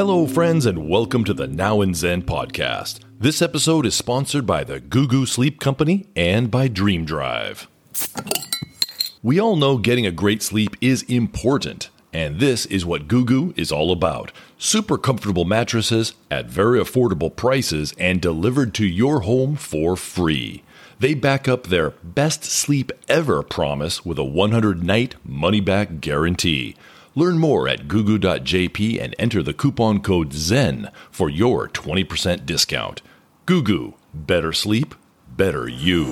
Hello, friends, and welcome to the Now in Zen podcast. This episode is sponsored by the Goo Goo Sleep Company and by Dream Drive. We all know getting a great sleep is important, and this is what Goo Goo is all about. Super comfortable mattresses at very affordable prices and delivered to your home for free. They back up their best sleep ever promise with a 100 night money back guarantee. Learn more at gugu.jp and enter the coupon code ZEN for your 20% discount. Gugu, better sleep, better you.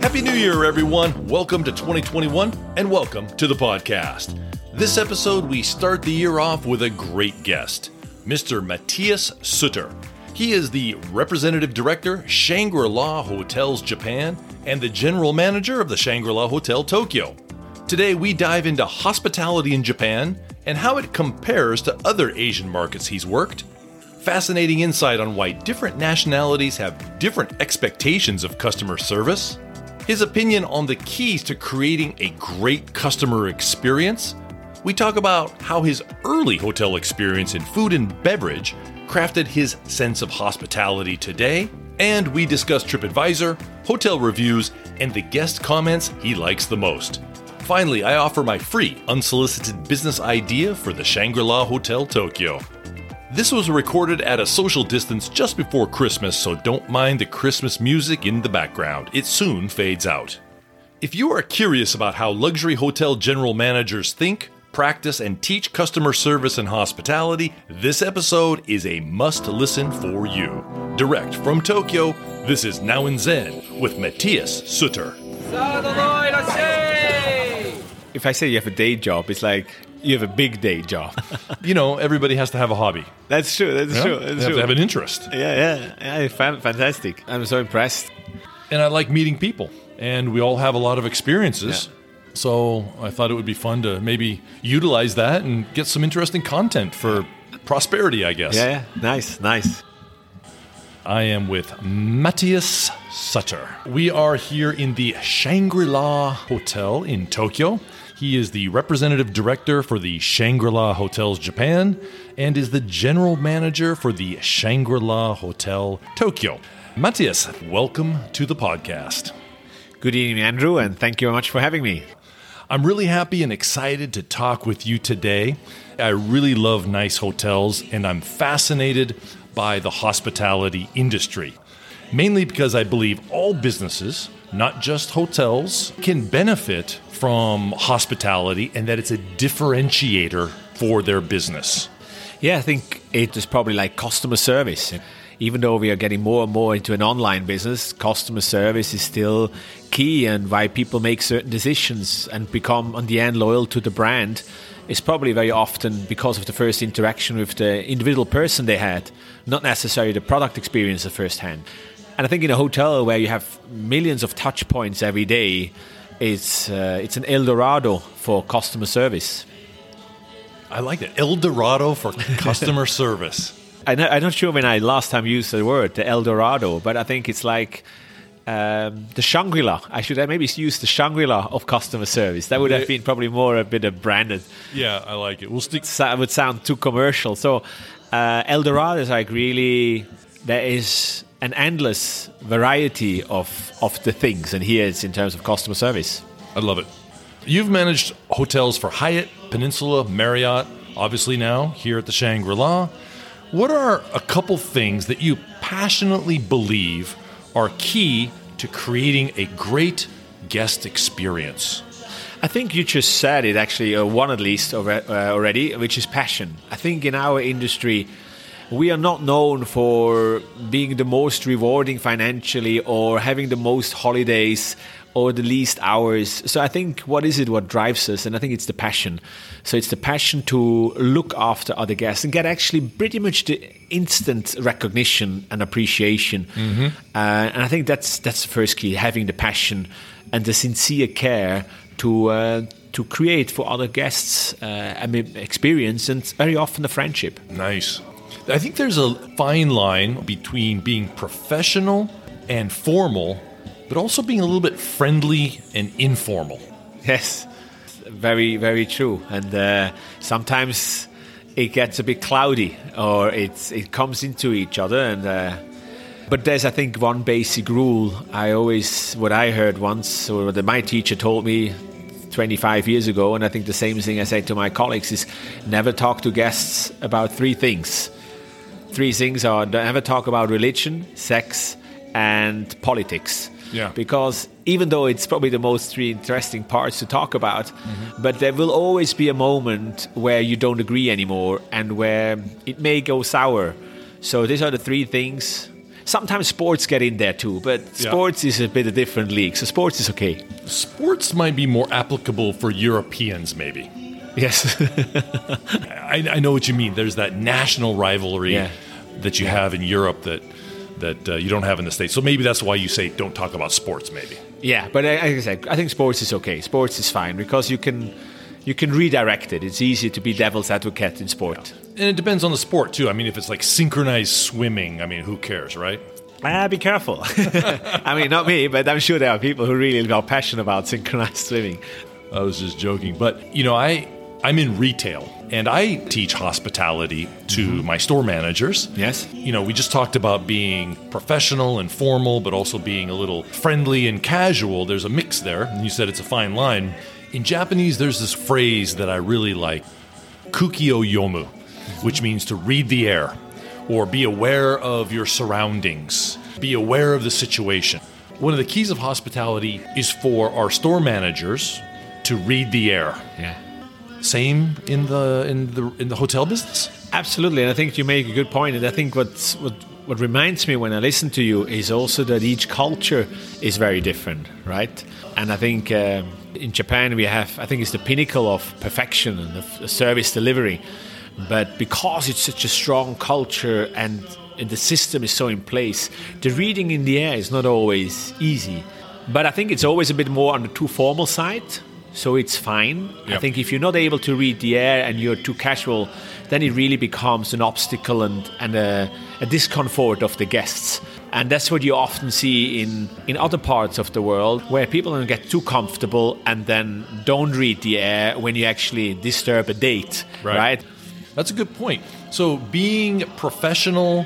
Happy New Year, everyone. Welcome to 2021 and welcome to the podcast. This episode, we start the year off with a great guest, Mr. Matthias Sutter. He is the Representative Director, Shangri La Hotels Japan, and the General Manager of the Shangri La Hotel Tokyo. Today, we dive into hospitality in Japan and how it compares to other Asian markets he's worked. Fascinating insight on why different nationalities have different expectations of customer service. His opinion on the keys to creating a great customer experience. We talk about how his early hotel experience in food and beverage crafted his sense of hospitality today. And we discuss TripAdvisor, hotel reviews, and the guest comments he likes the most. Finally, I offer my free, unsolicited business idea for the Shangri La Hotel Tokyo. This was recorded at a social distance just before Christmas, so don't mind the Christmas music in the background. It soon fades out. If you are curious about how luxury hotel general managers think, practice, and teach customer service and hospitality, this episode is a must listen for you. Direct from Tokyo, this is Now in Zen with Matthias Sutter. If I say you have a day job, it's like you have a big day job. You know, everybody has to have a hobby. That's true. That's Yeah? true. That's have true. to have an interest. yeah, yeah, yeah. Fantastic. I'm so impressed. And I like meeting people, and we all have a lot of experiences. So I thought it would be fun to maybe utilize that and get some interesting content for prosperity, I guess. Yeah, yeah. Nice, nice. I am with Matthias Sutter. We are here in the Shangri La Hotel in Tokyo. He is the representative director for the Shangri La Hotels Japan and is the general manager for the Shangri La Hotel Tokyo. Matthias, welcome to the podcast. Good evening, Andrew, and thank you very much for having me. I'm really happy and excited to talk with you today. I really love nice hotels and I'm fascinated by the hospitality industry. Mainly because I believe all businesses, not just hotels, can benefit from hospitality and that it's a differentiator for their business. Yeah, I think it is probably like customer service. Even though we are getting more and more into an online business, customer service is still key and why people make certain decisions and become, on the end, loyal to the brand is probably very often because of the first interaction with the individual person they had, not necessarily the product experience at first hand. And I think in a hotel where you have millions of touch points every day, it's, uh, it's an El Dorado for customer service. I like that. El Dorado for customer service. I'm not, I'm not sure when I last time used the word the El Dorado, but I think it's like um, the Shangri La. I should have maybe use the Shangri La of customer service. That would have been probably more a bit of branded. Yeah, I like it. We'll stick That would sound too commercial. So uh, El Dorado is like really there is an endless variety of of the things, and here it's in terms of customer service. I love it. You've managed hotels for Hyatt, Peninsula, Marriott, obviously now here at the Shangri La. What are a couple things that you passionately believe are key to creating a great guest experience? I think you just said it actually, uh, one at least uh, already, which is passion. I think in our industry, we are not known for being the most rewarding financially or having the most holidays or the least hours. So I think what is it what drives us? And I think it's the passion. So it's the passion to look after other guests and get actually pretty much the instant recognition and appreciation. Uh, and I think that's that's the first key: having the passion and the sincere care to uh, to create for other guests uh, I mean, experience and very often a friendship. Nice. I think there's a fine line between being professional and formal but also being a little bit friendly and informal. Yes, very, very true. And uh, sometimes it gets a bit cloudy or it's, it comes into each other. And uh, But there's, I think, one basic rule. I always, what I heard once, or what my teacher told me 25 years ago, and I think the same thing I say to my colleagues is never talk to guests about three things. Three things are never talk about religion, sex, and politics. Yeah. Because even though it's probably the most three interesting parts to talk about, mm-hmm. but there will always be a moment where you don't agree anymore and where it may go sour. So these are the three things. Sometimes sports get in there too, but yeah. sports is a bit a different league. So sports is okay. Sports might be more applicable for Europeans, maybe. Yes. I, I, know what you mean. There's that national rivalry yeah. that you have in Europe that that uh, you don't have in the states. So maybe that's why you say don't talk about sports. Maybe. Yeah, but like I said, I think sports is okay. Sports is fine because you can you can redirect it. It's easy to be devil's advocate in sport. Yeah. And it depends on the sport too. I mean, if it's like synchronized swimming, I mean, who cares, right? Ah, be careful. I mean, not me, but I'm sure there are people who really are passionate about synchronized swimming. I was just joking, but you know, I I'm in retail and I teach hospitality to mm-hmm. my store managers. Yes. You know, we just talked about being professional and formal, but also being a little friendly and casual. There's a mix there. And you said it's a fine line. In Japanese, there's this phrase that I really like kuki o yomu, which means to read the air or be aware of your surroundings, be aware of the situation. One of the keys of hospitality is for our store managers to read the air. Yeah same in the in the in the hotel business? Absolutely, and I think you make a good point. And I think what's, what what reminds me when I listen to you is also that each culture is very different, right? And I think uh, in Japan we have, I think it's the pinnacle of perfection and the service delivery. But because it's such a strong culture and, and the system is so in place, the reading in the air is not always easy. But I think it's always a bit more on the too formal side so it's fine. Yep. I think if you're not able to read the air and you're too casual, then it really becomes an obstacle and, and a, a discomfort of the guests. And that's what you often see in, in other parts of the world where people don't get too comfortable and then don't read the air when you actually disturb a date, right? right? That's a good point. So being professional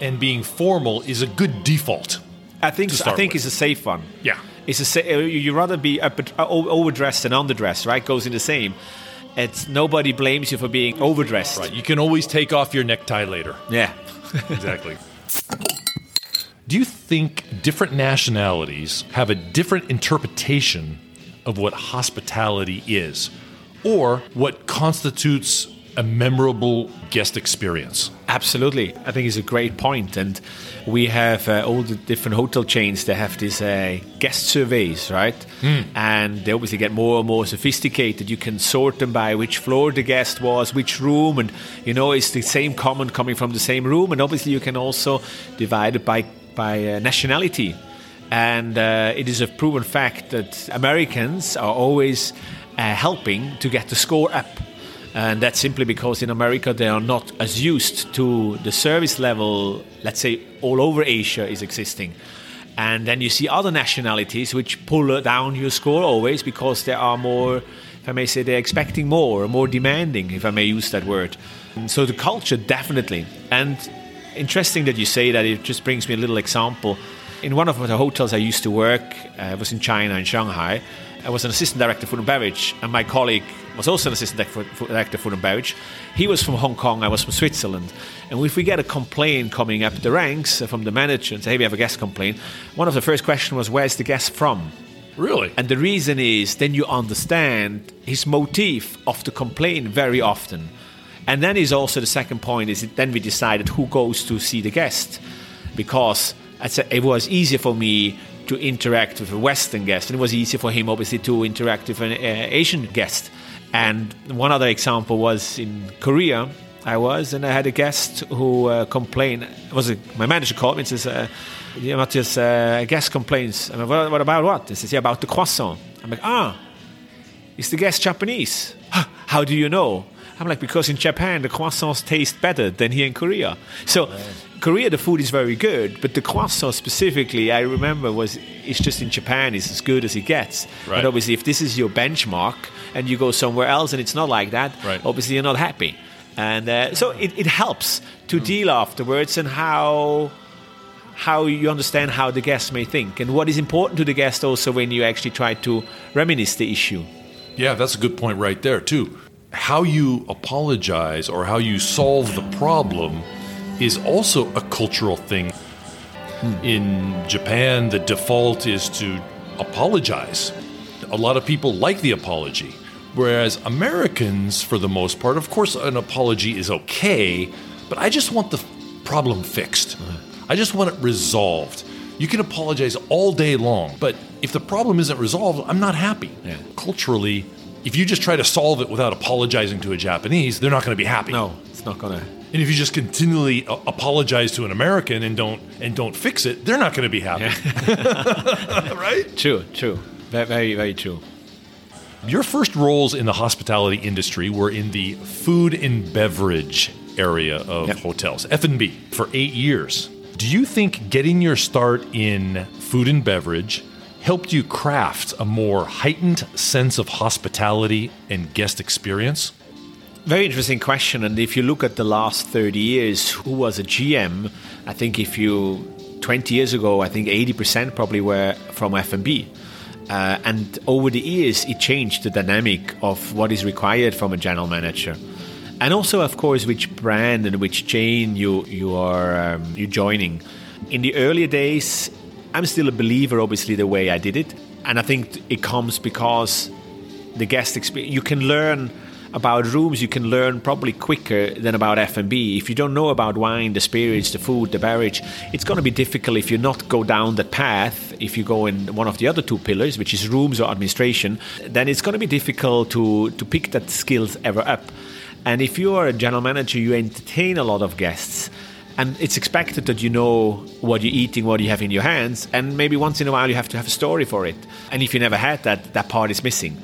and being formal is a good default. I think I think with. it's a safe one. Yeah. It's a you rather be overdressed than underdressed, right? Goes in the same. It's nobody blames you for being overdressed. Right. You can always take off your necktie later. Yeah. exactly. Do you think different nationalities have a different interpretation of what hospitality is or what constitutes a memorable guest experience. Absolutely. I think it's a great point. And we have uh, all the different hotel chains that have these uh, guest surveys, right? Mm. And they obviously get more and more sophisticated. You can sort them by which floor the guest was, which room, and you know, it's the same comment coming from the same room. And obviously, you can also divide it by, by uh, nationality. And uh, it is a proven fact that Americans are always uh, helping to get the score up and that's simply because in America they are not as used to the service level, let's say, all over Asia is existing. And then you see other nationalities which pull down your score always because they are more, if I may say, they're expecting more, more demanding, if I may use that word. So the culture, definitely. And interesting that you say that, it just brings me a little example. In one of the hotels I used to work, uh, I was in China, in Shanghai, I was an assistant director for and beverage, and my colleague was also an assistant director for and beverage. He was from Hong Kong, I was from Switzerland. And if we get a complaint coming up the ranks from the manager and say, hey, we have a guest complaint, one of the first questions was, where's the guest from? Really? And the reason is then you understand his motive of the complaint very often. And then is also the second point is that then we decided who goes to see the guest. Because it was easier for me to interact with a Western guest, and it was easier for him, obviously, to interact with an uh, Asian guest. And one other example was in Korea. I was, and I had a guest who uh, complained. Was a, my manager called me and says, uh, "Yeah, Matthias, uh, a guest complains." I'm like, what, what, about what?" He says, "Yeah, about the croissant." I'm like, "Ah, is the guest Japanese?" How do you know? I'm like, because in Japan, the croissants taste better than here in Korea. So, Korea, the food is very good, but the croissant specifically, I remember, was it's just in Japan, it's as good as it gets. Right. But obviously, if this is your benchmark and you go somewhere else and it's not like that, Right. obviously you're not happy. And uh, so it, it helps to deal afterwards and how how you understand how the guest may think and what is important to the guest also when you actually try to reminisce the issue. Yeah, that's a good point right there, too. How you apologize or how you solve the problem is also a cultural thing. In Japan, the default is to apologize. A lot of people like the apology. Whereas Americans, for the most part, of course, an apology is okay, but I just want the problem fixed. I just want it resolved. You can apologize all day long, but if the problem isn't resolved, I'm not happy. Yeah. Culturally, if you just try to solve it without apologizing to a Japanese, they're not going to be happy. No, it's not gonna. And if you just continually a- apologize to an American and don't and don't fix it, they're not going to be happy. right? True, true, very, very, very true. Your first roles in the hospitality industry were in the food and beverage area of Yep. hotels, F&B, for 8 years. Do you think getting your start in food and beverage helped you craft a more heightened sense of hospitality and guest experience? Very interesting question. And if you look at the last 30 years, who was a GM? I think if you 20 years ago, I think 80% probably were from F&B. Uh, and over the years, it changed the dynamic of what is required from a general manager, and also, of course, which brand and which chain you you are um, you joining. In the earlier days, I'm still a believer, obviously, the way I did it, and I think it comes because the guest experience. You can learn about rooms. You can learn probably quicker than about F and B. If you don't know about wine, the spirits, the food, the beverage, it's going to be difficult if you not go down that path. If you go in one of the other two pillars, which is rooms or administration, then it's going to be difficult to to pick that skills ever up. And if you are a general manager, you entertain a lot of guests and it's expected that you know what you're eating, what you have in your hands, and maybe once in a while you have to have a story for it. And if you never had that, that part is missing.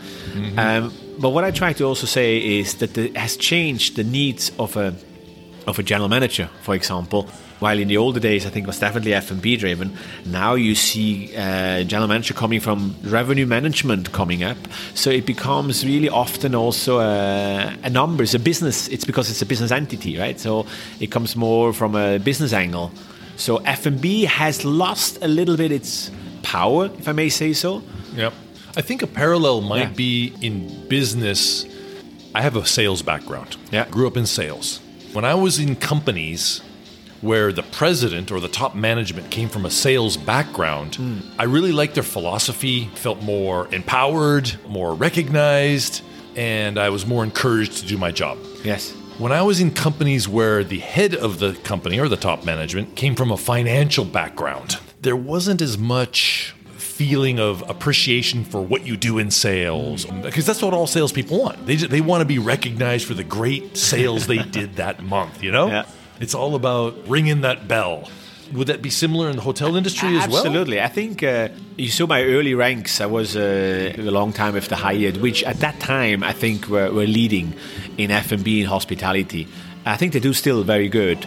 Um, but what I try to also say is that it has changed the needs of a of a general manager, for example. While in the older days, I think it was definitely F and B driven. Now you see uh, general manager coming from revenue management coming up, so it becomes really often also a, a numbers, a business. It's because it's a business entity, right? So it comes more from a business angle. So F and B has lost a little bit its power, if I may say so. Yep. I think a parallel might Yeah. be in business. I have a sales background. Yeah. Grew up in sales. When I was in companies where the president or the top management came from a sales background, Hmm. I really liked their philosophy, felt more empowered, more recognized, and I was more encouraged to do my job. Yes. When I was in companies where the head of the company or the top management came from a financial background, there wasn't as much feeling of appreciation for what you do in sales because that's what all salespeople want. They, they want to be recognized for the great sales they did that month, you know? Yeah. It's all about ringing that bell. Would that be similar in the hotel industry as well? Absolutely. I think uh, you saw my early ranks. I was uh, a long time with the Hyatt, which at that time I think were, were leading in F&B and hospitality. I think they do still very good.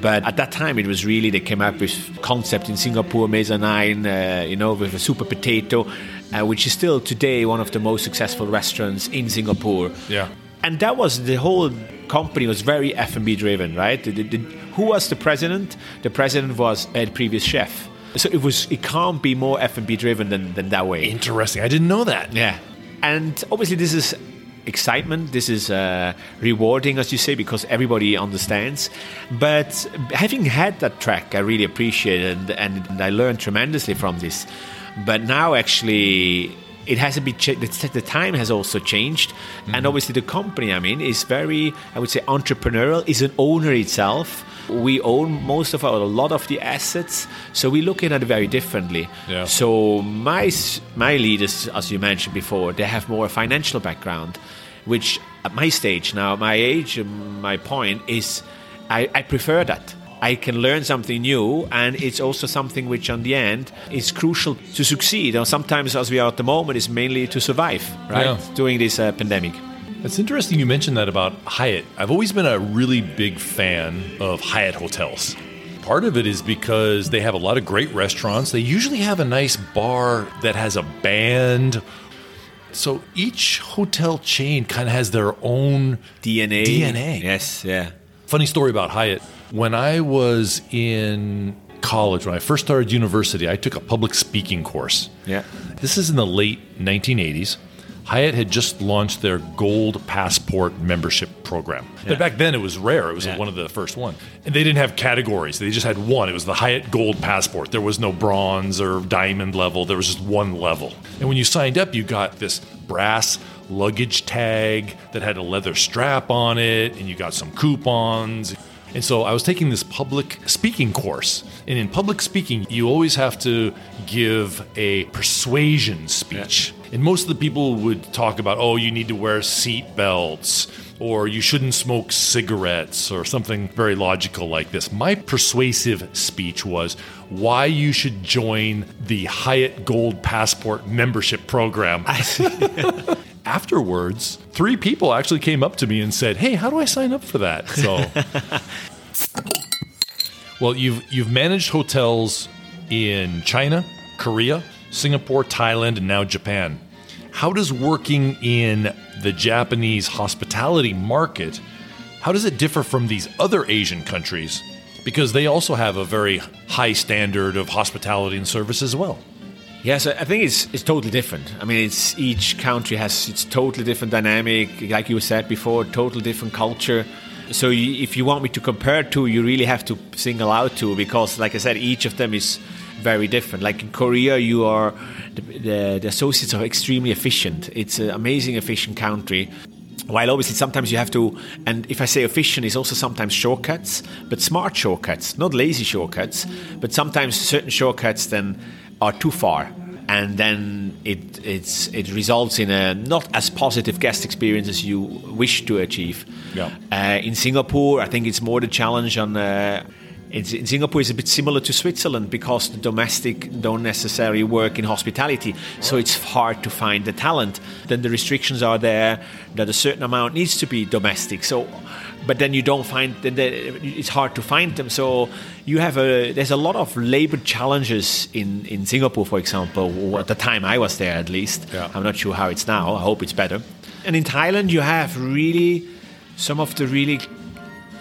But at that time, it was really they came up with concept in Singapore, Mezza9, uh, you know, with a super potato, uh, which is still today one of the most successful restaurants in Singapore Yeah. and that was the whole company was very F&B driven, right? The- the- the- who was the president? The president was a previous chef. So it was it can't be more F&B driven than, than that way. Interesting. I didn't know that. Yeah. And obviously this is excitement, this is uh, rewarding as you say because everybody understands. But having had that track I really appreciate it and, and I learned tremendously from this. But now actually it has a bit cha- the time has also changed and obviously the company i'm in is very i would say entrepreneurial is an owner itself we own most of our a lot of the assets so we look at it very differently Yeah. so my my leaders as you mentioned before they have more financial background which at my stage now my age my point is i, I prefer that I can learn something new, and it's also something which, on the end, is crucial to succeed. And sometimes, as we are at the moment, is mainly to survive, right? Yeah. During this uh, pandemic. It's interesting you mentioned that about Hyatt. I've always been a really big fan of Hyatt hotels. Part of it is because they have a lot of great restaurants. They usually have a nice bar that has a band. So each hotel chain kind of has their own DNA. DNA. Yes, yeah. Funny story about Hyatt. When I was in college, when I first started university, I took a public speaking course. Yeah. This is in the late 1980s. Hyatt had just launched their Gold Passport membership program. Yeah. But back then it was rare. It was Yeah. one of the first one. And they didn't have categories. They just had one. It was the Hyatt Gold Passport. There was no bronze or diamond level. There was just one level. And when you signed up, you got this brass luggage tag that had a leather strap on it and you got some coupons. And so I was taking this public speaking course. And in public speaking, you always have to give a persuasion speech. And most of the people would talk about, oh, you need to wear seat belts, or you shouldn't smoke cigarettes, or something very logical like this. My persuasive speech was why you should join the Hyatt Gold Passport membership program. Afterwards, three people actually came up to me and said, "Hey, how do I sign up for that?" So Well, you've you've managed hotels in China, Korea, Singapore, Thailand, and now Japan. How does working in the Japanese hospitality market, how does it differ from these other Asian countries? Because they also have a very high standard of hospitality and service as well. Yes, I think it's it's totally different. I mean, it's each country has its totally different dynamic, like you said before, totally different culture. So you, if you want me to compare two, you really have to single out two because, like I said, each of them is very different. Like in Korea, you are the, the, the associates are extremely efficient. It's an amazing efficient country. While obviously sometimes you have to, and if I say efficient, it's also sometimes shortcuts, but smart shortcuts, not lazy shortcuts, but sometimes certain shortcuts then are too far and then it it's it results in a not as positive guest experience as you wish to achieve. Yeah. Uh, in Singapore, I think it's more the challenge on. Uh, in Singapore is a bit similar to Switzerland because the domestic don't necessarily work in hospitality, so it's hard to find the talent. Then the restrictions are there that a certain amount needs to be domestic. So, but then you don't find then it's hard to find them. So you have a there's a lot of labor challenges in in Singapore, for example. At the time I was there, at least. Yeah. I'm not sure how it's now. I hope it's better. And in Thailand, you have really some of the really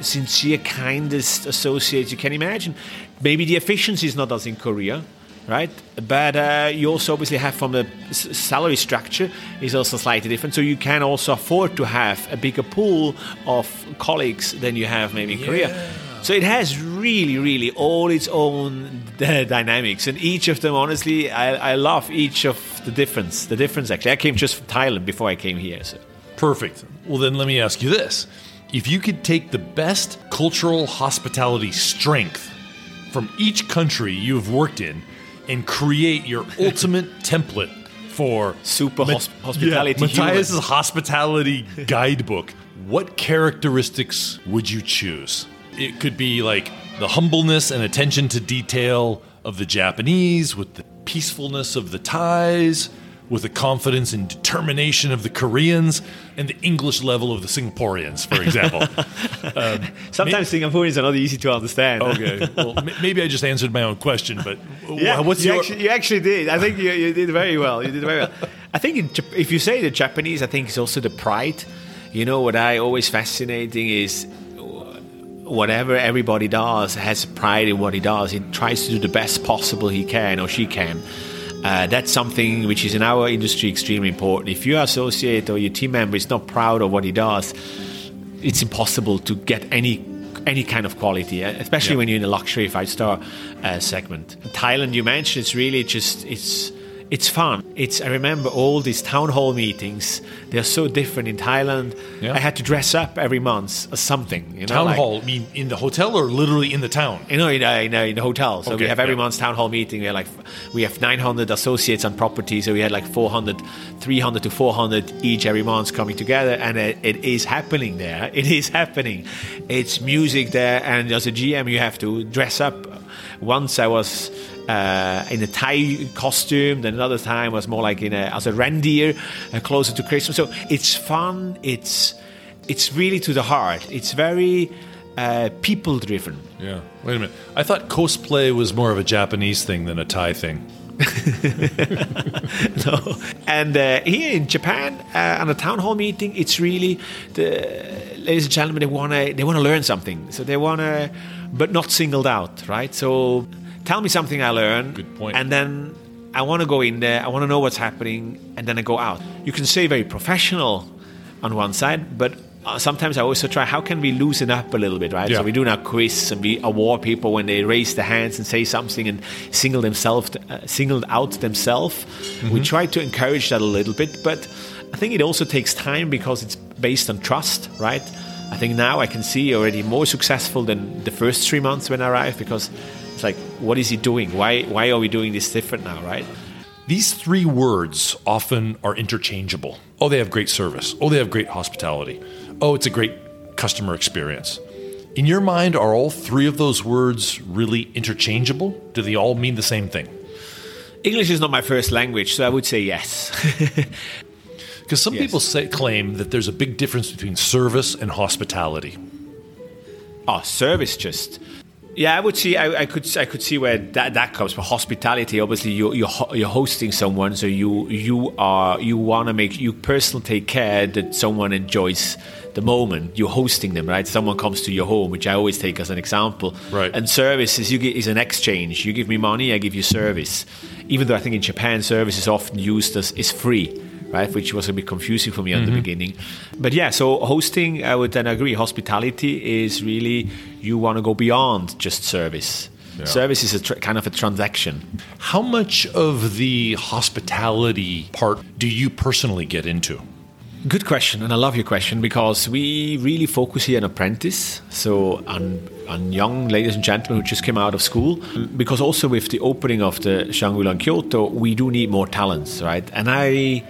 sincere, kindest associates you can imagine. Maybe the efficiency is not as in Korea, right? But uh, you also obviously have from the salary structure is also slightly different. So you can also afford to have a bigger pool of colleagues than you have maybe in Korea. So it has really, really all its own dynamics, and each of them, honestly, I, I love each of the difference. The difference, actually, I came just from Thailand before I came here. So. Perfect. Well, then let me ask you this. If you could take the best cultural hospitality strength from each country you've worked in and create your ultimate template for Super hosp- hospitality yeah, Matthias's hospitality guidebook, what characteristics would you choose? It could be like the humbleness and attention to detail of the Japanese with the peacefulness of the Thais, with the confidence and determination of the Koreans, and the English level of the Singaporeans, for example. Um, Sometimes Singaporeans are not easy to understand. okay, well, m- maybe I just answered my own question, but Yeah, what's you, your actually, you actually did. I think you, you did very well. You did very well. I think in, if you say the Japanese, I think it's also the pride. You know what I always fascinating is uh, whatever everybody does has pride in what he does. He tries to do the best possible he can or she can. Uh, that's something which is in our industry extremely important. If your associate or your team member is not proud of what he does, it's impossible to get any any kind of quality, especially Yeah. when you're in a luxury five star uh, segment. Thailand, you mentioned, it's really just it's it's fun. It's I remember all these town hall meetings. They're so different in Thailand. Yeah. I had to dress up every month or something. You know, town like- hall? I mean, in the hotel or literally in the town? you know, in, uh, in, uh, in the hotel. So Okay, we have every yeah. month's town hall meeting. We have like we have 900 associates on property. So we had like 400, 300 to 400 each every month coming together, and it, it is happening there. It is happening. It's music there, and as a GM, you have to dress up. Once I was uh, in a Thai costume. Then another time was more like in a, as a reindeer, uh, closer to Christmas. So it's fun. It's it's really to the heart. It's very uh, people driven. Yeah. Wait a minute. I thought cosplay was more of a Japanese thing than a Thai thing. no. And uh, here in Japan, uh, on a town hall meeting, it's really the ladies and gentlemen they want to they want to learn something, so they want to, but not singled out, right? So tell me something I learned. Good point. And then I want to go in there. I want to know what's happening, and then I go out. You can say very professional on one side, but uh, sometimes I also try how can we loosen up a little bit, right? Yeah. So we do now quiz and we award people when they raise their hands and say something and single themselves, uh, singled out themselves. We try to encourage that a little bit, but I think it also takes time because it's based on trust, right? I think now I can see already more successful than the first three months when I arrived because like, what is he doing? Why why are we doing this different now, right? These three words often are interchangeable. Oh, they have great service. Oh, they have great hospitality. Oh, it's a great customer experience. In your mind, are all three of those words really interchangeable? Do they all mean the same thing? English is not my first language, so I would say yes. Because some Yes. people say claim that there's a big difference between service and hospitality. Oh, service just. Yeah, I would see. I, I could. I could see where that, that comes from. Hospitality. Obviously, you you're, you're hosting someone, so you you are you want to make you personally take care that someone enjoys the moment you're hosting them. Right? Someone comes to your home, which I always take as an example. Right. And service is you get, is an exchange. You give me money, I give you service. Even though I think in Japan, service is often used as is free. Right, which was a bit confusing for me at the mm-hmm. beginning, but yeah. So hosting, I would then agree. Hospitality is really you want to go beyond just service. Yeah. Service is a tr- kind of a transaction. How much of the hospitality part do you personally get into? Good question, and I love your question because we really focus here on apprentice, so on on young ladies and gentlemen who just came out of school. Because also with the opening of the Shangri-La in Kyoto, we do need more talents, right? And I.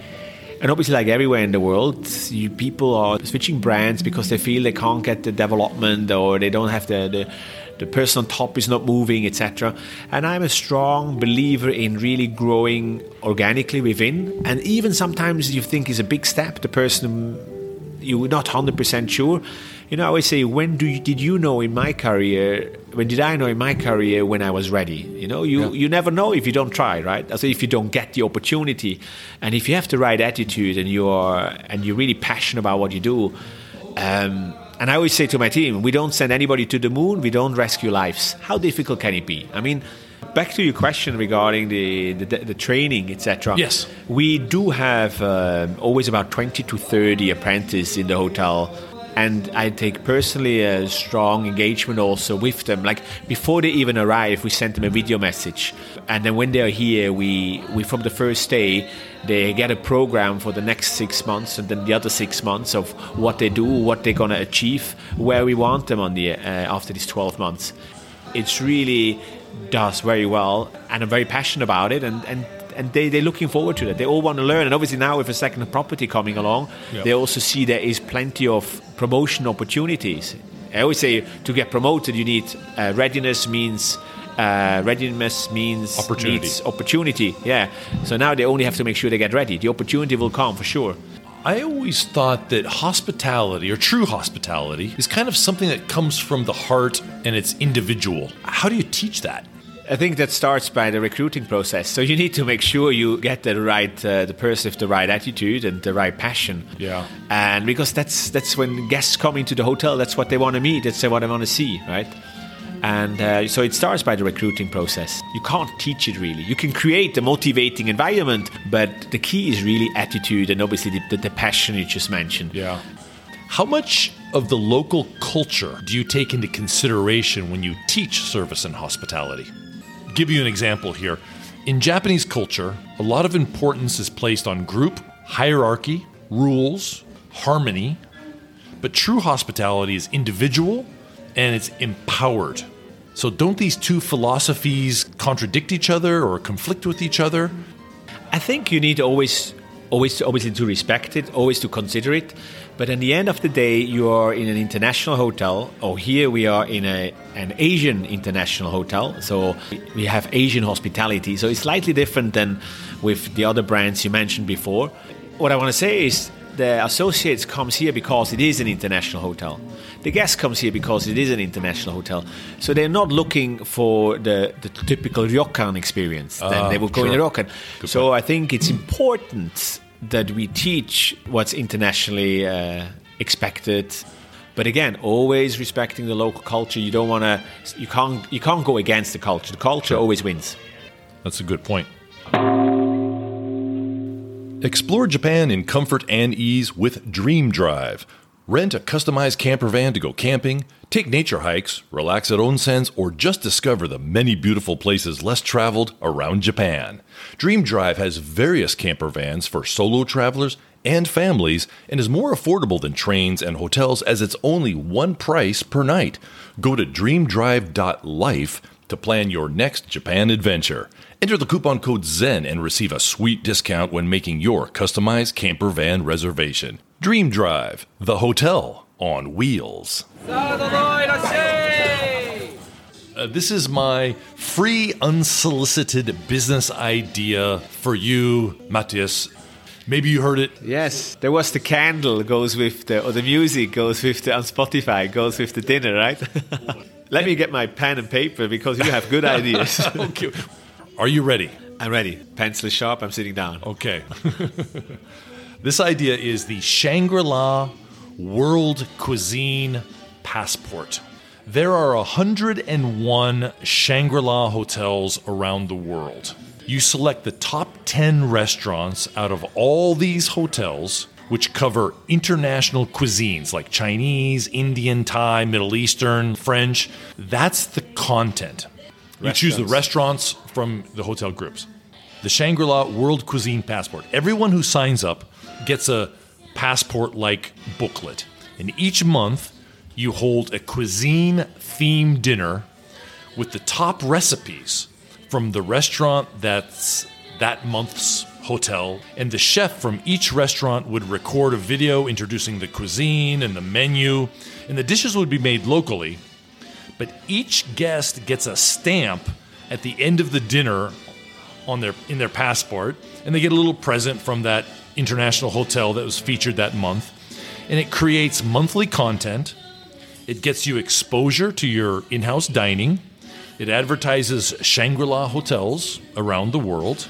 And obviously, like everywhere in the world, you, people are switching brands because they feel they can't get the development or they don't have the, the, the person on top is not moving, etc. And I'm a strong believer in really growing organically within. And even sometimes you think is a big step, the person you're not 100% sure. You know, I always say, when do you, did you know in my career, when did I know in my career when I was ready? You know, you, Yeah. you never know if you don't try, right? So if you don't get the opportunity, and if you have the right attitude and you're and you're really passionate about what you do, um, and I always say to my team, we don't send anybody to the moon, we don't rescue lives. How difficult can it be? I mean, back to your question regarding the the, the training, etc. Yes. we do have um always about twenty to thirty apprentices in the hotel. And I take personally a strong engagement also with them. Like before they even arrive, we send them a video message, and then when they're here, we we from the first day they get a program for the next six months, and then the other six months of what they do, what they're gonna achieve, where we want them on the uh, after these twelve months. It's really does very well, and I'm very passionate about it, and and. And they, they're looking forward to that. They all want to learn. And obviously, now with a second property coming along, Yeah. they also see there is plenty of promotion opportunities. I always say to get promoted, you need uh, readiness means uh, readiness means Opportunity. opportunity. Yeah. So now they only have to make sure they get ready. The opportunity will come for sure. I always thought that hospitality or true hospitality is kind of something that comes from the heart and it's individual. How do you teach that? I think that starts by the recruiting process. So you need to make sure you get the right uh, the person with the right attitude and the right passion. Yeah. And because that's that's when guests come into the hotel, that's what they want to meet. That's what they want to see, right? And uh, so it starts by the recruiting process. You can't teach it really. You can create a motivating environment, but the key is really attitude and obviously the, the, the passion you just mentioned. Yeah. How much of the local culture do you take into consideration when you teach service and hospitality? Give you an example here. In Japanese culture, a lot of importance is placed on group, hierarchy, rules, harmony, but true hospitality is individual and it's empowered. So, don't these two philosophies contradict each other or conflict with each other? I think you need to always always obviously to respect it, always to consider it. But at the end of the day, you are in an international hotel, or here we are in a, an Asian international hotel. So we have Asian hospitality. So it's slightly different than with the other brands you mentioned before. What I want to say is the associates comes here because it is an international hotel. The guest comes here because it is an international hotel. So they're not looking for the, the typical ryokan experience. then Ah, they will go in a sure. ryokan. So I think it's important that we teach what's internationally uh, expected. But again, always respecting the local culture. You don't want to. You can't. You can't go against the culture. The culture always wins. That's a good point. Explore Japan in comfort and ease with Dream Drive. Rent a customized camper van to go camping, take nature hikes, relax at onsens, or just discover the many beautiful places less traveled around Japan. Dream Drive has various camper vans for solo travelers and families and is more affordable than trains and hotels as it's only one price per night. Go to dreamdrive.life to plan your next Japan adventure. Enter the coupon code ZEN and receive a sweet discount when making your customized camper van reservation. Dream Drive, the hotel on wheels. Uh, this is my free, unsolicited business idea for you, Matthias. Maybe you heard it. Yes, there was the candle goes with the or the music goes with the on Spotify goes with the dinner, right? Let me get my pen and paper because you have good ideas. Okay. Are you ready? I'm ready. Pencil is sharp. I'm sitting down. Okay. this idea is the Shangri La World Cuisine Passport. There are 101 Shangri La hotels around the world. You select the top 10 restaurants out of all these hotels, which cover international cuisines like Chinese, Indian, Thai, Middle Eastern, French. That's the content. You choose the restaurants from the hotel groups. The Shangri La World Cuisine Passport. Everyone who signs up gets a passport like booklet. And each month, you hold a cuisine themed dinner with the top recipes from the restaurant that's that month's hotel. And the chef from each restaurant would record a video introducing the cuisine and the menu. And the dishes would be made locally but each guest gets a stamp at the end of the dinner on their in their passport and they get a little present from that international hotel that was featured that month. And it creates monthly content. It gets you exposure to your in-house dining. It advertises Shangri-La hotels around the world.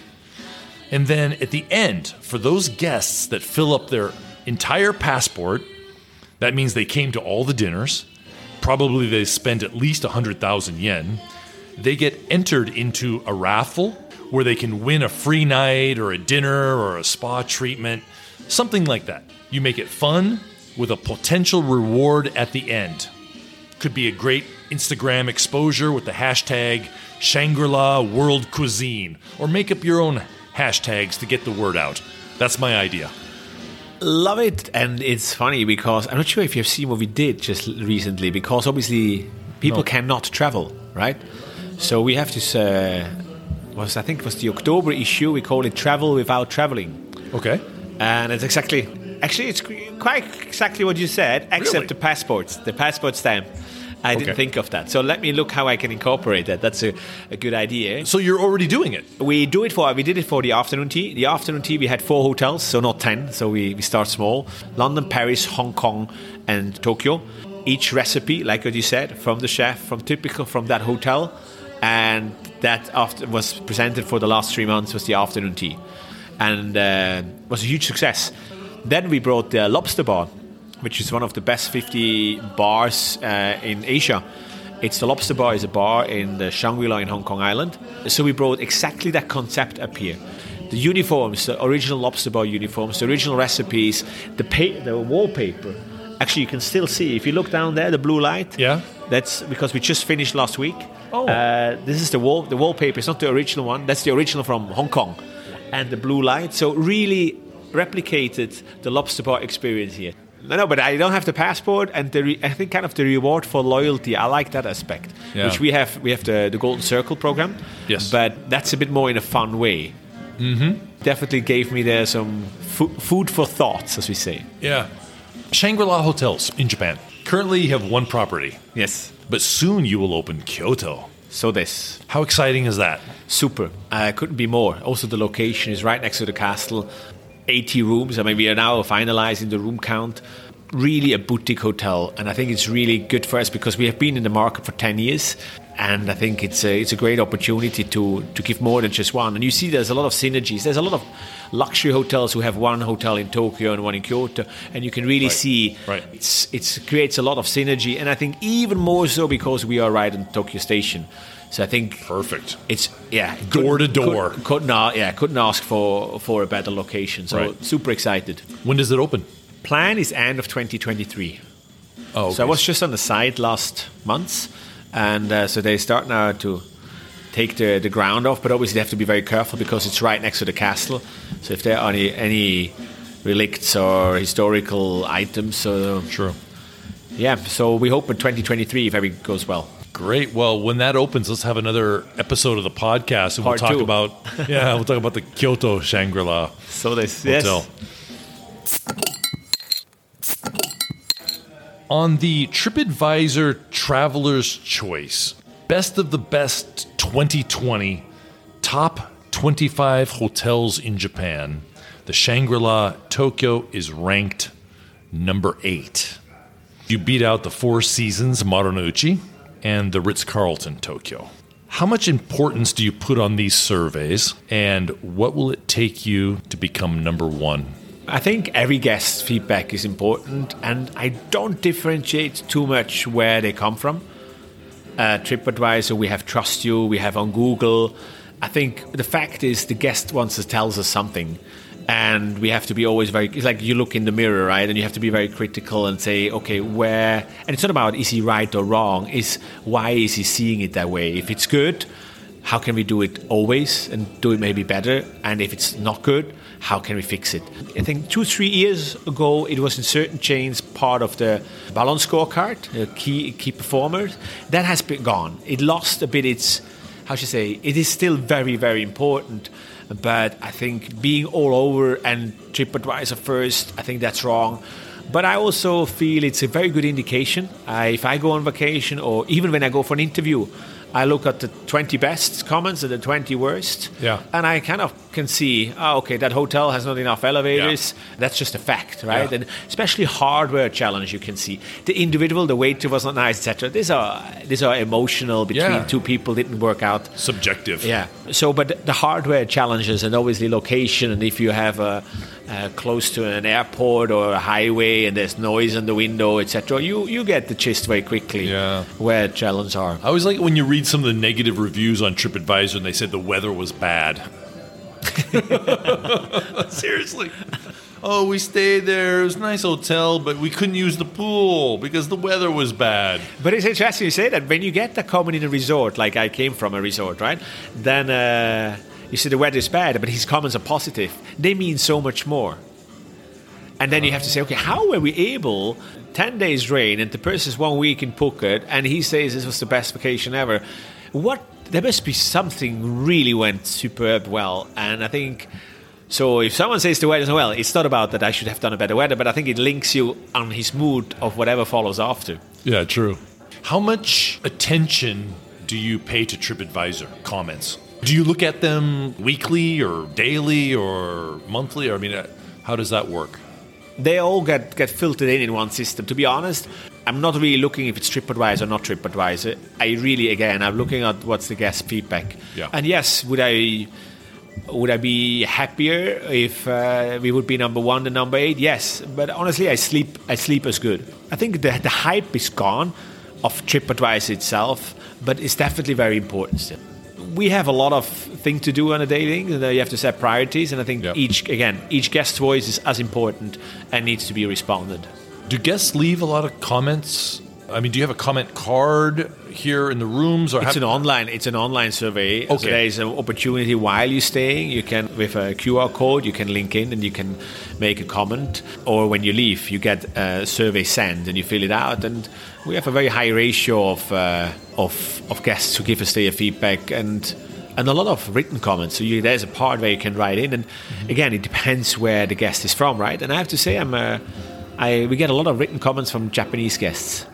And then at the end for those guests that fill up their entire passport that means they came to all the dinners probably they spend at least 100,000 yen. They get entered into a raffle where they can win a free night or a dinner or a spa treatment, something like that. You make it fun with a potential reward at the end. Could be a great Instagram exposure with the hashtag Shangri La World Cuisine, or make up your own hashtags to get the word out. That's my idea. Love it, and it's funny because I'm not sure if you've seen what we did just recently. Because obviously people No. cannot travel, right? So we have this. Uh, was I think it was the October issue. We call it "Travel Without Traveling," Okay. and it's exactly. Actually, it's quite exactly what you said, except Really? the passports, the passport stamp. I didn't think of that. So let me look how I can incorporate that. That's a, a good idea. So you're already doing it. We do it for we did it for the afternoon tea. The afternoon tea we had four hotels, so not ten. So we, we start small: London, Paris, Hong Kong, and Tokyo. Each recipe, like what you said, from the chef, from typical from that hotel, and that after was presented for the last three months was the afternoon tea, and uh, was a huge success. Then we brought the Lobster Bar, which is one of the best 50 bars uh, in Asia. It's the Lobster Bar is a bar in the Shangri-La in Hong Kong Island. So we brought exactly that concept up here. The uniforms, the original Lobster Bar uniforms, the original recipes, the pa- the wallpaper. Actually, you can still see if you look down there, the blue light. Yeah. That's because we just finished last week. Oh. Uh, this is the wall. The wallpaper. It's not the original one. That's the original from Hong Kong, and the blue light. So really replicated the lobster bar experience here. No, no, but I don't have the passport, and the re- I think kind of the reward for loyalty. I like that aspect, Yeah. which we have. We have the, the Golden Circle program. Yes. but that's a bit more in a fun way. Mm-hmm. Definitely gave me there some food for thoughts, as we say. Yeah. Shangri La Hotels in Japan. Currently, you have one property, Yes. but soon you will open Kyoto. So this How exciting is that? super. Uh, couldn't be more. Also, the location is right next to the castle. 80 rooms. I mean, we are now finalizing the room count. Really a boutique hotel, and I think it's really good for us because we have been in the market for 10 years, and I think it's a, it's a great opportunity to to give more than just one. And you see, there's a lot of synergies. There's a lot of luxury hotels who have one hotel in Tokyo and one in Kyoto, and you can really see right. it's it's creates a lot of synergy, and I think even more so because we are right in Tokyo Station. So I think Perfect. it's yeah, Door to door. Couldn't, couldn't yeah, couldn't ask for for a better location. So Right. super excited. When does it open? Plan is end of 2023. Oh, So I was just on the site last month, and uh, so they start now to take the, the ground off. But obviously they have to be very careful because it's right next to the castle. So if there are any any relicts or historical items, so True. yeah. So we hope in 2023 if everything goes well. Great. Well, when that opens, let's have another episode of the podcast, and Part we'll talk two. about yeah, we'll talk about the Kyoto Shangri La So this Hotel. On the TripAdvisor Traveler's Choice, Best of the Best 2020, Top 25 Hotels in Japan, the Shangri La Tokyo is ranked number eight. You beat out the Four Seasons Marunouchi and the Ritz Carlton Tokyo. How much importance do you put on these surveys, and what will it take you to become number one? I think every guest's feedback is important, and I don't differentiate too much where they come from. Uh, TripAdvisor, we have TrustYou, we have on Google. I think the fact is the guest wants to tell us something, and we have to be always very. It's like you look in the mirror, right, and you have to be very critical and say, okay, where? And it's not about is he right or wrong. Is why is he seeing it that way? If it's good, how can we do it always and do it maybe better? And if it's not good, how can we fix it? I think two, three years ago, it was in certain chains part of the balance scorecard, the key key performers. That has been gone. It lost a bit its, how should I say, it is still very, very important. But I think being all over and TripAdvisor first, I think that's wrong. But I also feel it's a very good indication. Uh, if I go on vacation or even when I go for an interview, I look at the 20 best comments and the 20 worst. Yeah. And I kind of can see, oh, okay, that hotel has not enough elevators. That's just a fact, right? Yeah. And especially hardware challenge, you can see the individual, the waiter was not nice, etc. These are these are emotional between Yeah. two people didn't work out. Subjective. Yeah. So, but the hardware challenges and obviously location, and if you have a, uh close to an airport or a highway and there's noise in the window, etc., you you get the gist very quickly. Yeah. Where challenges are. I always like when you read some of the negative reviews on TripAdvisor and they said the weather was bad. Seriously. Oh, we stayed there. It was a nice hotel, but we couldn't use the pool because the weather was bad. But it's interesting you say that when you get the comment in a resort, like I came from a resort, right? Then uh, you see, the weather is bad, but his comments are positive. They mean so much more. And then you have to say, okay, how were we able? Ten days rain, and the person's one week in Phuket, and he says this was the best vacation ever. What? There must be something really went superb well, and I think. So if someone says the weather weather's well, it's not about that I should have done a better weather, but I think it links you on his mood of whatever follows after. Yeah, true. How much attention do you pay to TripAdvisor comments? Do you look at them weekly or daily or monthly? I mean, uh, how does that work? they all get, get filtered in in one system. To be honest, I'm not really looking if it's TripAdvisor or not TripAdvisor. I really, again, I'm looking at what's the guest feedback. Yeah. And yes, would I would I be happier if uh, we would be number one and number eight? Yes, but honestly, I sleep I sleep as good. I think the the hype is gone of TripAdvisor itself, but it's definitely very important still. We have a lot of things to do on a daily, and you have to set priorities. And I think Yeah. each again each guest voice is as important and needs to be responded. Do guests leave a lot of comments? I mean, do you have a comment card here in the rooms, or It's an online. It's an online survey. So there is an opportunity while you're staying. You can with a QR code. You can link in and you can make a comment. Or when you leave, you get a survey sent and you fill it out. And we have a very high ratio of uh, of of guests who give us their feedback. And and a lot of written comments. So you, there's a part where you can write in, and mm-hmm. again, it depends where the guest is from, right? And I have to say, I'm uh, I we get a lot of written comments from Japanese guests.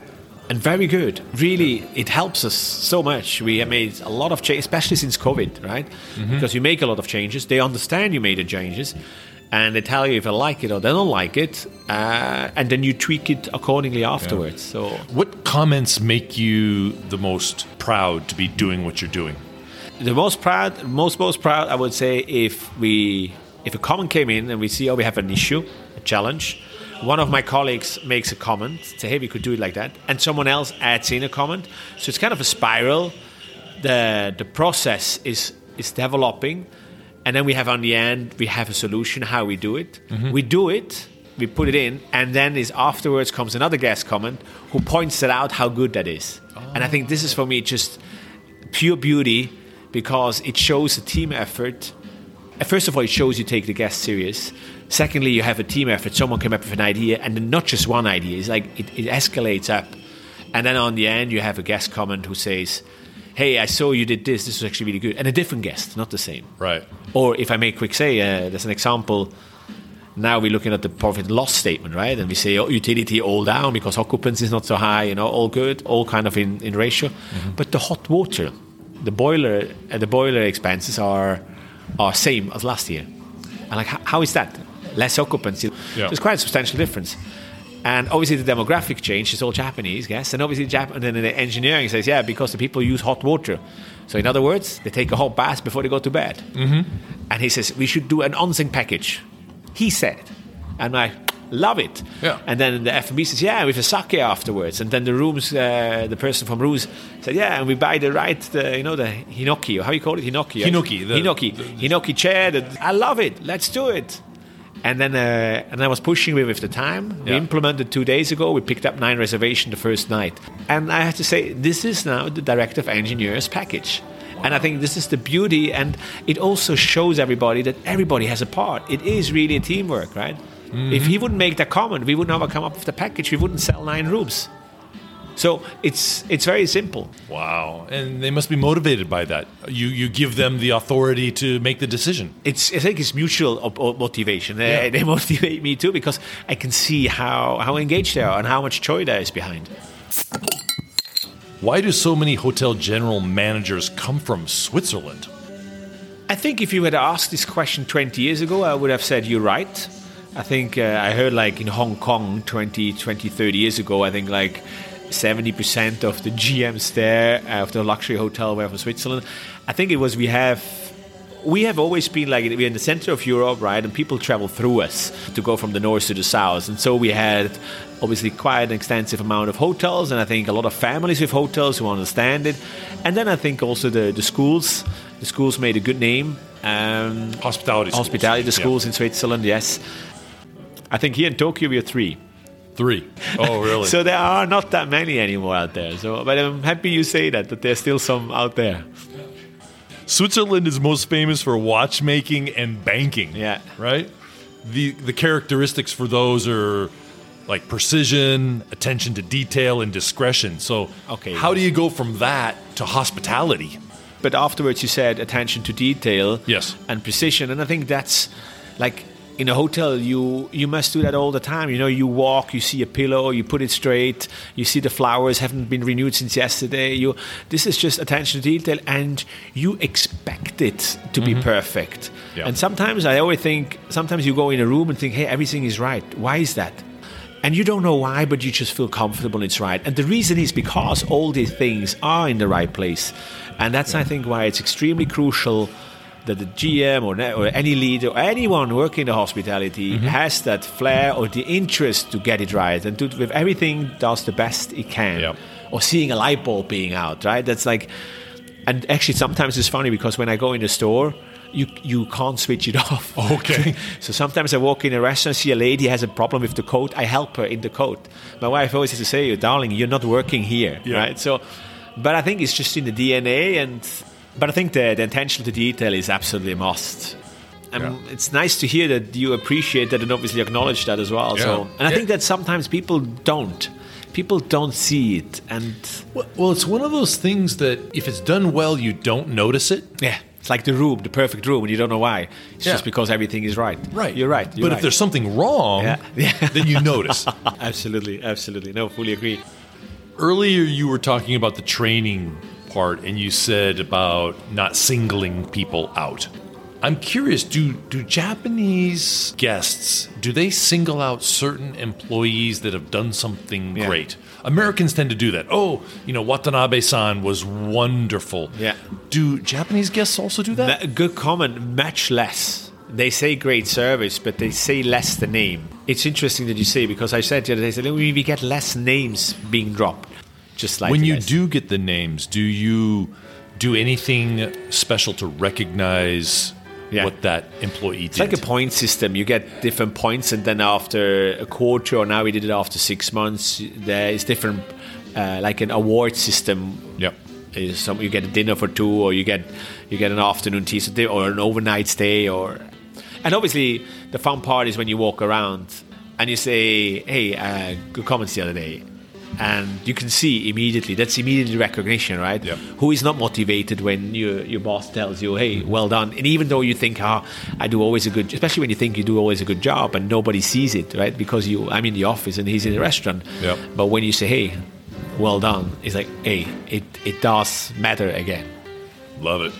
And very good. Really, it helps us so much. We have made a lot of change, especially since COVID, right? Mm-hmm. Because you make a lot of changes. They understand you made the changes, and they tell you if they like it or they don't like it, uh, and then you tweak it accordingly afterwards. Yeah. So, what comments make you the most proud to be doing what you're doing? The most proud, most most proud, I would say, if we if a comment came in and we see oh we have an issue, a challenge, one of my colleagues makes a comment, say hey we could do it like that, and someone else adds in a comment. So it's kind of a spiral. The the process is is developing and then we have on the end we have a solution how we do it mm-hmm. we do it we put it in and then is afterwards comes another guest comment who points it out how good that is oh. and i think this is for me just pure beauty because it shows a team effort first of all it shows you take the guest serious secondly you have a team effort someone came up with an idea and then not just one idea it's like it, it escalates up and then on the end you have a guest comment who says hey, I saw you did this. This was actually really good. And a different guest, not the same. Right. Or if I may quick say, uh, there's an example. Now we're looking at the profit loss statement, right? And we say oh, utility all down because occupancy is not so high, you know, all good, all kind of in, in ratio. Mm-hmm. But the hot water, the boiler, uh, the boiler expenses are are same as last year. And like, how, how is that? Less occupancy. Yeah. There's quite a substantial difference. And obviously, the demographic change is all Japanese, yes. And obviously, Jap- and then the engineering says, yeah, because the people use hot water. So, in other words, they take a hot bath before they go to bed. Mm-hmm. And he says, we should do an onsen package. He said. And I love it. Yeah. And then the F&B says, yeah, with a sake afterwards. And then the rooms, uh, the person from rooms said, yeah, and we buy the right, the, you know, the hinoki, or how you call it, hinoki. Hinoki. The, hinoki. The, hinoki chair. The, I love it. Let's do it. And then, uh, and I was pushing with the time. We implemented two days ago. We picked up nine reservations the first night, and I have to say, this is now the directive engineers package. And I think this is the beauty, and it also shows everybody that everybody has a part. It is really a teamwork, right? Mm-hmm. If he wouldn't make that comment, we wouldn't have come up with the package. We wouldn't sell nine rooms. So it's it's very simple. Wow, and they must be motivated by that. You you give them the authority to make the decision. It's I think it's mutual motivation. Yeah. They, they motivate me too because I can see how how engaged they are and how much joy there is behind. Why do so many hotel general managers come from Switzerland? I think if you had asked this question 20 years ago, I would have said you're right. I think uh, I heard like in Hong Kong 20, 20, 30 years ago, I think like 70% of the GMs there uh, of the luxury hotel were from Switzerland. I think it was we have we have always been like we're in the center of Europe, right? And people travel through us to go from the north to the south, and so we had obviously quite an extensive amount of hotels, and I think a lot of families with hotels who understand it. And then I think also the the schools, the schools made a good name. Um, hospitality, hospitality, schools. the schools yeah. in Switzerland, yes. I think here in Tokyo we are three. Three. Oh, really? so there are not that many anymore out there. So, but I'm happy you say that that there's still some out there. Switzerland is most famous for watchmaking and banking. Yeah. Right. The the characteristics for those are like precision, attention to detail, and discretion. So, okay, how do you go from that to hospitality? But afterwards, you said attention to detail, yes, and precision, and I think that's like in a hotel you you must do that all the time. You know you walk you see a pillow you put it straight you see the flowers haven't been renewed since yesterday. You this is just attention to detail and you expect it to mm-hmm. be perfect. Yeah. and sometimes i always think sometimes you go in a room and think hey everything is right. Why is that? And you don't know why but you just feel comfortable it's right. And the reason is because all these things are in the right place. And that's i think why it's extremely crucial that the GM or, or any leader or anyone working in the hospitality mm-hmm. has that flair or the interest to get it right and to, with everything does the best it can. Yep. Or seeing a light bulb being out, right? That's like, and actually sometimes it's funny because when I go in the store, you you can't switch it off. Okay. so sometimes I walk in a restaurant, see a lady has a problem with the coat, I help her in the coat. My wife always has to say, "Darling, you're not working here," yeah. right? So, but I think it's just in the DNA and but I think the, the attention to detail is absolutely a must. And yeah. it's nice to hear that you appreciate that and obviously acknowledge that as well. Yeah. So, and I yeah. think that sometimes people don't. People don't see it, and well, well, it's one of those things that if it's done well, you don't notice it. Yeah. It's like the room, the perfect room, and you don't know why. It's Yeah. just because everything is right. Right. You're right. You're but right. if there's something wrong, Yeah. Yeah. then you notice. absolutely, absolutely. No, fully agree. Earlier, you were talking about the training part, and you said about not singling people out. I'm curious do, do Japanese guests do they single out certain employees that have done something Yeah. great? Americans tend to do that. Oh, you know, Watanabe-san was wonderful. Yeah. Do Japanese guests also do that? Ma- good comment. Much less. They say great service, but they say less the name. It's interesting that you say because I said the other day, I said, we we get less names being dropped. Just like when you guys. do get the names, do you do anything special to recognize Yeah. what that employee It's did? like a point system. You get different points, and then after a quarter, or now we did it after six months, there is different, uh, like an award system. Is some you get a dinner for two, or you get you get an afternoon tea, or an overnight stay, or and obviously the fun part is when you walk around and you say, "Hey, uh, good comments the other day." And you can see immediately that's immediately recognition, right? Yep. Who is not motivated when your your boss tells you, "Hey, well done," and even though you think, "Ah, I do always a good," especially when you think you do always a good job, and nobody sees it, right? Because you, I'm in the office and he's in the restaurant. Yep. But when you say, "Hey, well done," it's like, "Hey, it it does matter again." Love it.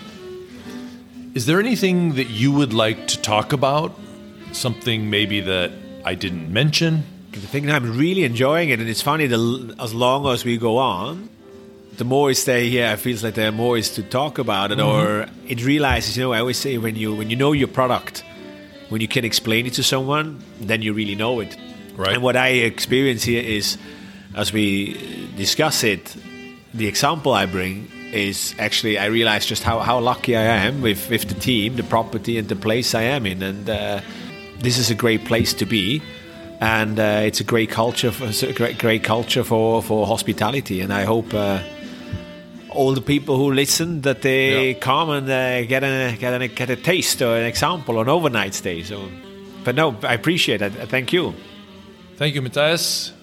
Is there anything that you would like to talk about? Something maybe that I didn't mention? The thing I'm really enjoying it, and it's funny. The as long as we go on, the more we stay here, it feels like there more is to talk about it, or it realizes. You know, I always say when you when you know your product, when you can explain it to someone, then you really know it. Right. And what I experience here is, as we discuss it, the example I bring is actually I realize just how, how lucky I am with, with the team, the property, and the place I am in, and uh, this is a great place to be, and uh, it's a great culture, for, a great great culture for, for hospitality, and I hope. Uh, all the people who listen that they Yeah. come and uh, get a get a get a taste or an example on overnight stay. So, but no, I appreciate it. Thank you. Thank you, Matthias.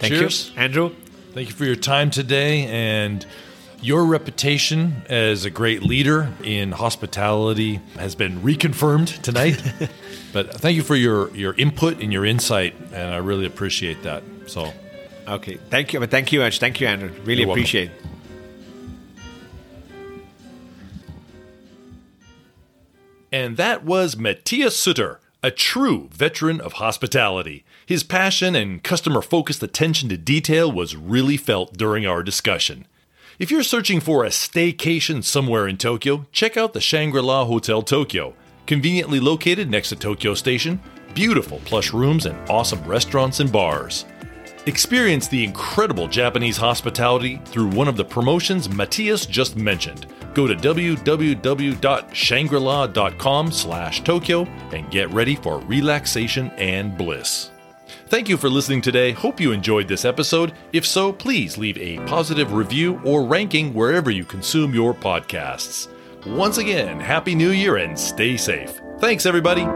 Thank Cheers. you, Andrew. Thank you for your time today and your reputation as a great leader in hospitality has been reconfirmed tonight. but thank you for your, your input and your insight, and I really appreciate that. So, Okay, thank you. But thank you, Ange. Thank you, Andrew. Really You're appreciate. it. And that was Matthias Sutter, a true veteran of hospitality. His passion and customer focused attention to detail was really felt during our discussion. If you're searching for a staycation somewhere in Tokyo, check out the Shangri La Hotel Tokyo. Conveniently located next to Tokyo Station, beautiful plush rooms, and awesome restaurants and bars. Experience the incredible Japanese hospitality through one of the promotions Matthias just mentioned. Go to www.shangrila.com slash Tokyo and get ready for relaxation and bliss. Thank you for listening today. Hope you enjoyed this episode. If so, please leave a positive review or ranking wherever you consume your podcasts. Once again, Happy New Year and stay safe. Thanks, everybody.